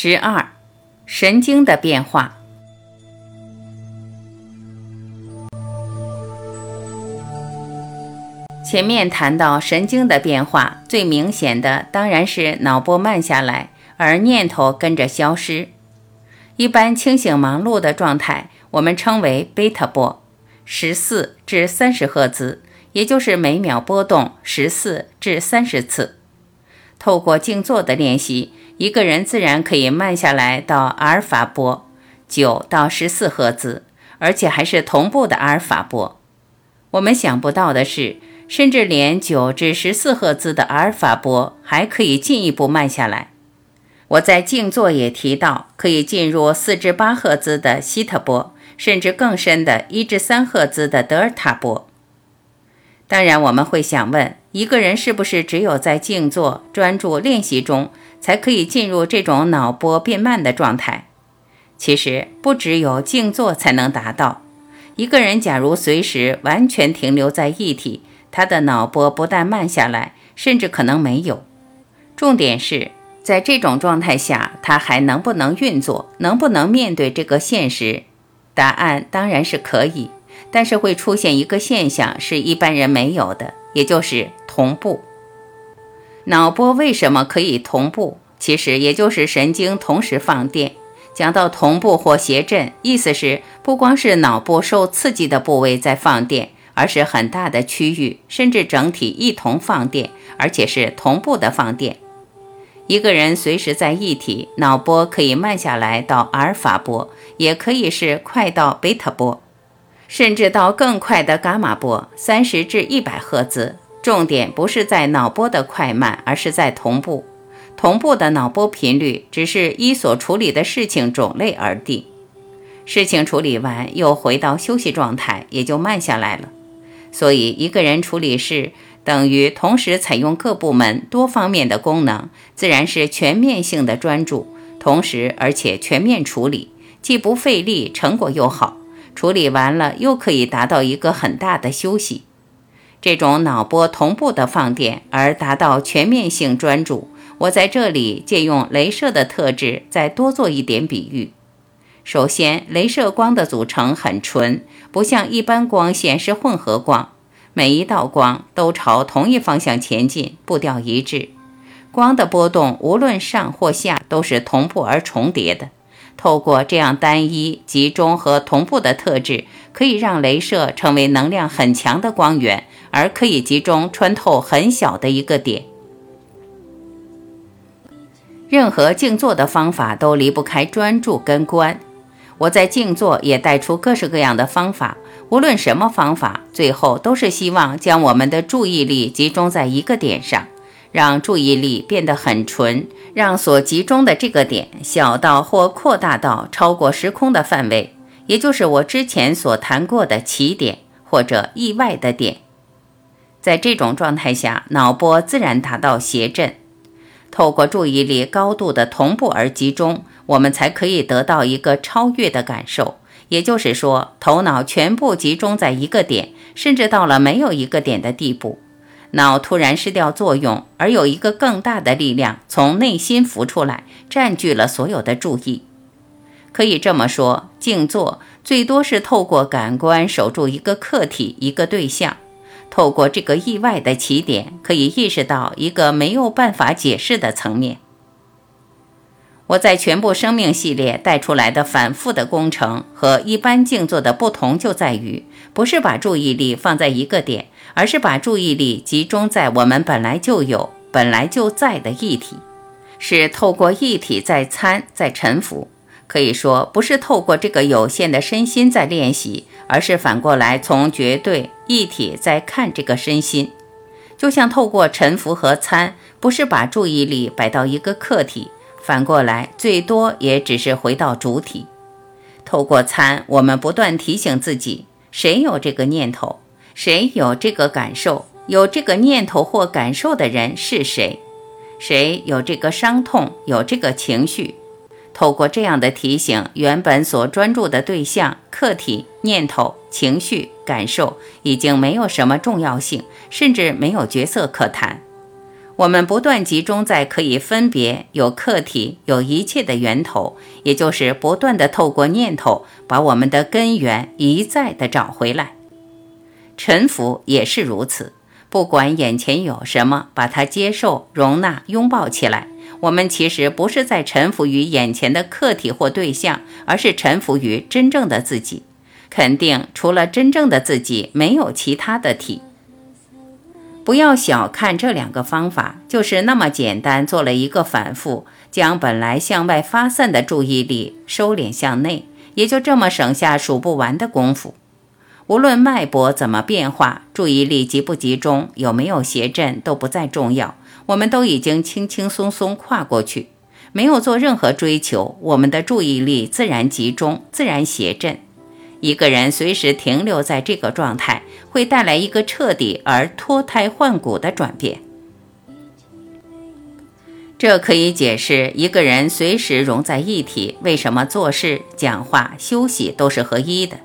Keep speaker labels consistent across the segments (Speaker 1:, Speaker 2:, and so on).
Speaker 1: 十二，神经的变化。前面谈到神经的变化，最明显的当然是脑波慢下来，而念头跟着消失。一般清醒忙碌的状态，我们称为贝塔波，十四至三十赫兹，也就是每秒波动十四至三十次。透过静坐的练习，一个人自然可以慢下来到阿尔法波，九到十四赫兹，而且还是同步的阿尔法波。我们想不到的是。甚至连九至十四赫兹的阿尔法波还可以进一步慢下来。我在静坐也提到，可以进入四至八赫兹的西特波，甚至更深的一至三赫兹的德尔塔波。当然，我们会想问：一个人是不是只有在静坐专注练习中，才可以进入这种脑波变慢的状态？其实，不只有静坐才能达到。一个人假如随时完全停留在一体。他的脑波不但慢下来，甚至可能没有。重点是在这种状态下，他还能不能运作，能不能面对这个现实？答案当然是可以，但是会出现一个现象是一般人没有的，也就是同步。脑波为什么可以同步？其实也就是神经同时放电。讲到同步或谐振，意思是不光是脑部受刺激的部位在放电。而是很大的区域，甚至整体一同放电，而且是同步的放电。一个人随时在一体，脑波可以慢下来到阿尔法波，也可以是快到贝塔波，甚至到更快的伽马波，三十至一百赫兹。重点不是在脑波的快慢，而是在同步。同步的脑波频率只是依所处理的事情种类而定。事情处理完，又回到休息状态，也就慢下来了。所以，一个人处理事等于同时采用各部门多方面的功能，自然是全面性的专注，同时而且全面处理，既不费力，成果又好。处理完了，又可以达到一个很大的休息。这种脑波同步的放电，而达到全面性专注。我在这里借用镭射的特质，再多做一点比喻。首先，镭射光的组成很纯，不像一般光线是混合光，每一道光都朝同一方向前进，步调一致。光的波动无论上或下都是同步而重叠的。透过这样单一、集中和同步的特质，可以让镭射成为能量很强的光源，而可以集中穿透很小的一个点。任何静坐的方法都离不开专注跟观。我在静坐也带出各式各样的方法，无论什么方法，最后都是希望将我们的注意力集中在一个点上，让注意力变得很纯，让所集中的这个点小到或扩大到超过时空的范围，也就是我之前所谈过的起点或者意外的点。在这种状态下，脑波自然达到谐振，透过注意力高度的同步而集中。我们才可以得到一个超越的感受，也就是说，头脑全部集中在一个点，甚至到了没有一个点的地步，脑突然失掉作用，而有一个更大的力量从内心浮出来，占据了所有的注意。可以这么说，静坐最多是透过感官守住一个客体、一个对象，透过这个意外的起点，可以意识到一个没有办法解释的层面。我在全部生命系列带出来的反复的工程和一般静坐的不同就在于，不是把注意力放在一个点，而是把注意力集中在我们本来就有、本来就在的一体，是透过一体在参在沉浮。可以说，不是透过这个有限的身心在练习，而是反过来从绝对一体在看这个身心，就像透过沉浮和参，不是把注意力摆到一个客体。反过来，最多也只是回到主体。透过参，我们不断提醒自己：谁有这个念头？谁有这个感受？有这个念头或感受的人是谁？谁有这个伤痛？有这个情绪？透过这样的提醒，原本所专注的对象、客体、念头、情绪、感受，已经没有什么重要性，甚至没有角色可谈。我们不断集中在可以分别、有客体、有一切的源头，也就是不断的透过念头，把我们的根源一再的找回来。沉浮也是如此，不管眼前有什么，把它接受、容纳、拥抱起来。我们其实不是在臣服于眼前的客体或对象，而是臣服于真正的自己。肯定除了真正的自己，没有其他的体。不要小看这两个方法，就是那么简单，做了一个反复，将本来向外发散的注意力收敛向内，也就这么省下数不完的功夫。无论脉搏怎么变化，注意力集不集中，有没有谐振都不再重要，我们都已经轻轻松松跨过去，没有做任何追求，我们的注意力自然集中，自然谐振。一个人随时停留在这个状态，会带来一个彻底而脱胎换骨的转变。这可以解释一个人随时融在一体，为什么做事、讲话、休息都是合一的；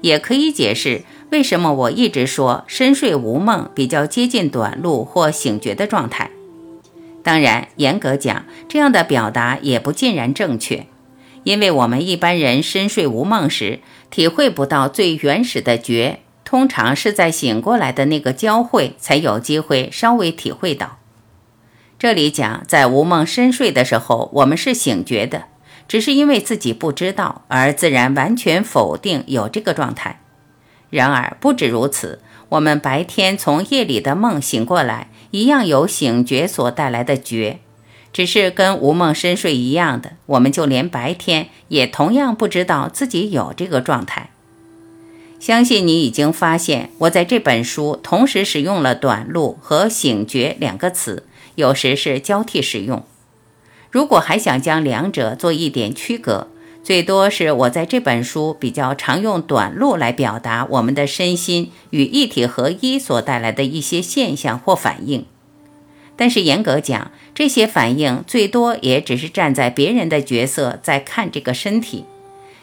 Speaker 1: 也可以解释为什么我一直说深睡无梦比较接近短路或醒觉的状态。当然，严格讲，这样的表达也不尽然正确。因为我们一般人深睡无梦时，体会不到最原始的觉，通常是在醒过来的那个交汇才有机会稍微体会到。这里讲，在无梦深睡的时候，我们是醒觉的，只是因为自己不知道，而自然完全否定有这个状态。然而不止如此，我们白天从夜里的梦醒过来，一样有醒觉所带来的觉。只是跟无梦深睡一样的，我们就连白天也同样不知道自己有这个状态。相信你已经发现，我在这本书同时使用了“短路”和“醒觉”两个词，有时是交替使用。如果还想将两者做一点区隔，最多是我在这本书比较常用“短路”来表达我们的身心与一体合一所带来的一些现象或反应。但是严格讲，这些反应最多也只是站在别人的角色在看这个身体。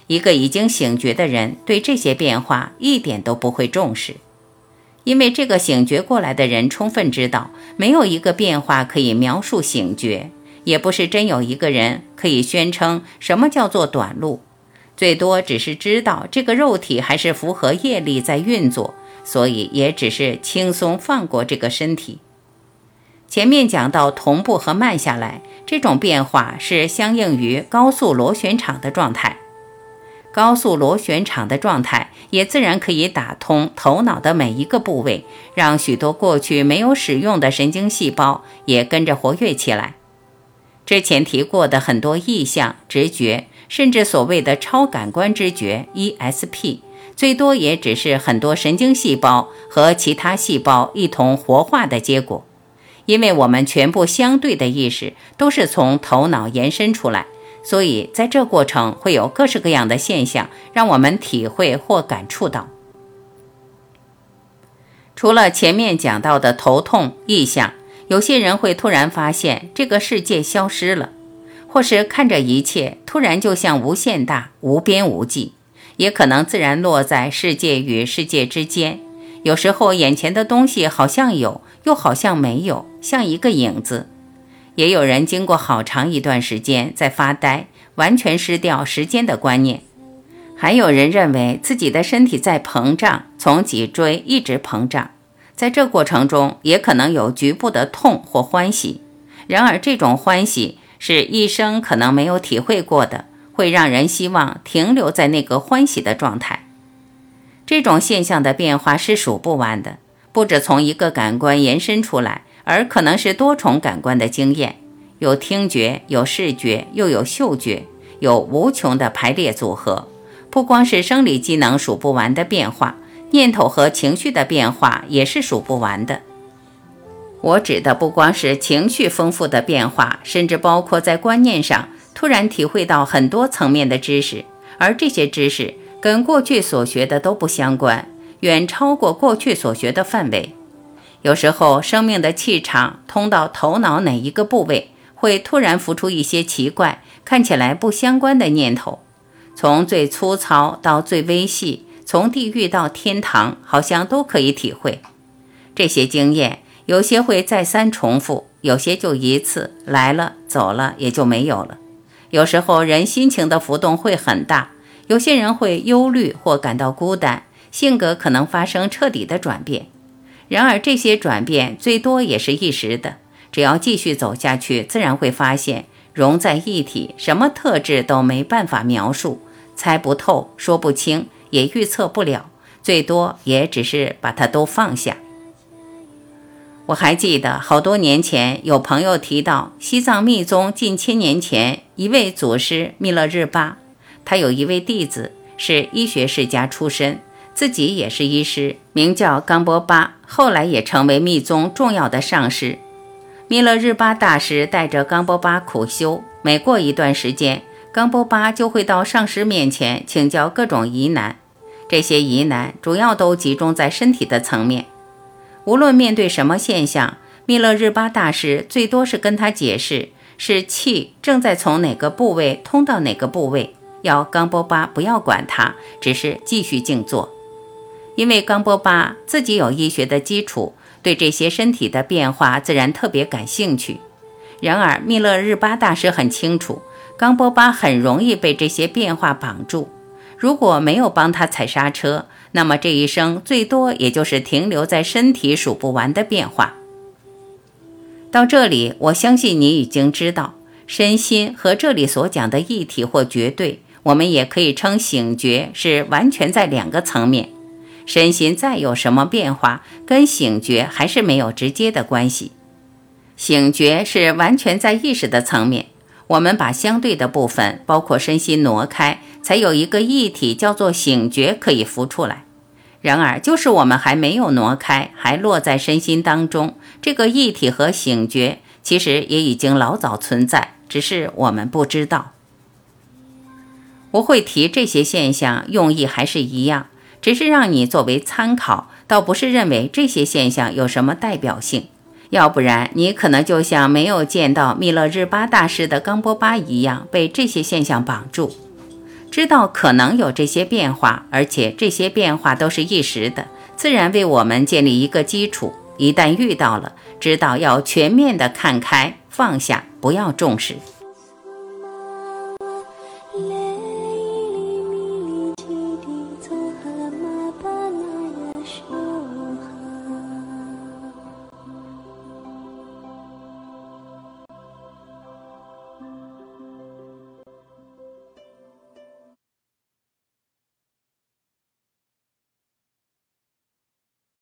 Speaker 1: 一个已经醒觉的人对这些变化一点都不会重视，因为这个醒觉过来的人充分知道，没有一个变化可以描述醒觉，也不是真有一个人可以宣称什么叫做短路，最多只是知道这个肉体还是符合业力在运作，所以也只是轻松放过这个身体。前面讲到同步和慢下来，这种变化是相应于高速螺旋场的状态。高速螺旋场的状态也自然可以打通头脑的每一个部位，让许多过去没有使用的神经细胞也跟着活跃起来。之前提过的很多意象、直觉，甚至所谓的超感官知觉 （ESP），最多也只是很多神经细胞和其他细胞一同活化的结果。因为我们全部相对的意识都是从头脑延伸出来，所以在这过程会有各式各样的现象让我们体会或感触到。除了前面讲到的头痛意象，有些人会突然发现这个世界消失了，或是看着一切突然就像无限大、无边无际，也可能自然落在世界与世界之间。有时候眼前的东西好像有，又好像没有，像一个影子。也有人经过好长一段时间在发呆，完全失掉时间的观念。还有人认为自己的身体在膨胀，从脊椎一直膨胀，在这过程中也可能有局部的痛或欢喜。然而这种欢喜是一生可能没有体会过的，会让人希望停留在那个欢喜的状态。这种现象的变化是数不完的，不止从一个感官延伸出来，而可能是多重感官的经验，有听觉，有视觉，又有嗅觉，有无穷的排列组合。不光是生理机能数不完的变化，念头和情绪的变化也是数不完的。我指的不光是情绪丰富的变化，甚至包括在观念上突然体会到很多层面的知识，而这些知识。跟过去所学的都不相关，远超过过去所学的范围。有时候，生命的气场通到头脑哪一个部位，会突然浮出一些奇怪、看起来不相关的念头。从最粗糙到最微细，从地狱到天堂，好像都可以体会。这些经验有些会再三重复，有些就一次来了走了也就没有了。有时候人心情的浮动会很大，有些人会忧虑或感到孤单，性格可能发生彻底的转变。然而这些转变最多也是一时的，只要继续走下去，自然会发现融在一体，什么特质都没办法描述，猜不透，说不清，也预测不了，最多也只是把它都放下。我还记得好多年前有朋友提到西藏密宗近千年前一位祖师密勒日巴，他有一位弟子是医学世家出身，自己也是医师，名叫冈波巴，后来也成为密宗重要的上师。密勒日巴大师带着冈波巴苦修，每过一段时间，冈波巴就会到上师面前请教各种疑难，这些疑难主要都集中在身体的层面。无论面对什么现象，密勒日巴大师最多是跟他解释是气正在从哪个部位通到哪个部位，要冈波巴不要管他，只是继续静坐。因为冈波巴自己有医学的基础，对这些身体的变化自然特别感兴趣。然而密勒日巴大师很清楚，冈波巴很容易被这些变化绑住，如果没有帮他踩刹车。那么这一生最多也就是停留在身体数不完的变化。到这里，我相信你已经知道，身心和这里所讲的一体或绝对，我们也可以称醒觉，是完全在两个层面。身心再有什么变化，跟醒觉还是没有直接的关系。醒觉是完全在意识的层面，我们把相对的部分，包括身心挪开。才有一个异体叫做醒觉可以浮出来，然而就是我们还没有挪开，还落在身心当中，这个异体和醒觉其实也已经老早存在，只是我们不知道。我会提这些现象，用意还是一样，只是让你作为参考，倒不是认为这些现象有什么代表性，要不然你可能就像没有见到密勒日巴大师的冈波巴一样，被这些现象绑住。知道可能有这些变化，而且这些变化都是一时的，自然为我们建立一个基础。一旦遇到了，知道要全面的看开放下，不要重视。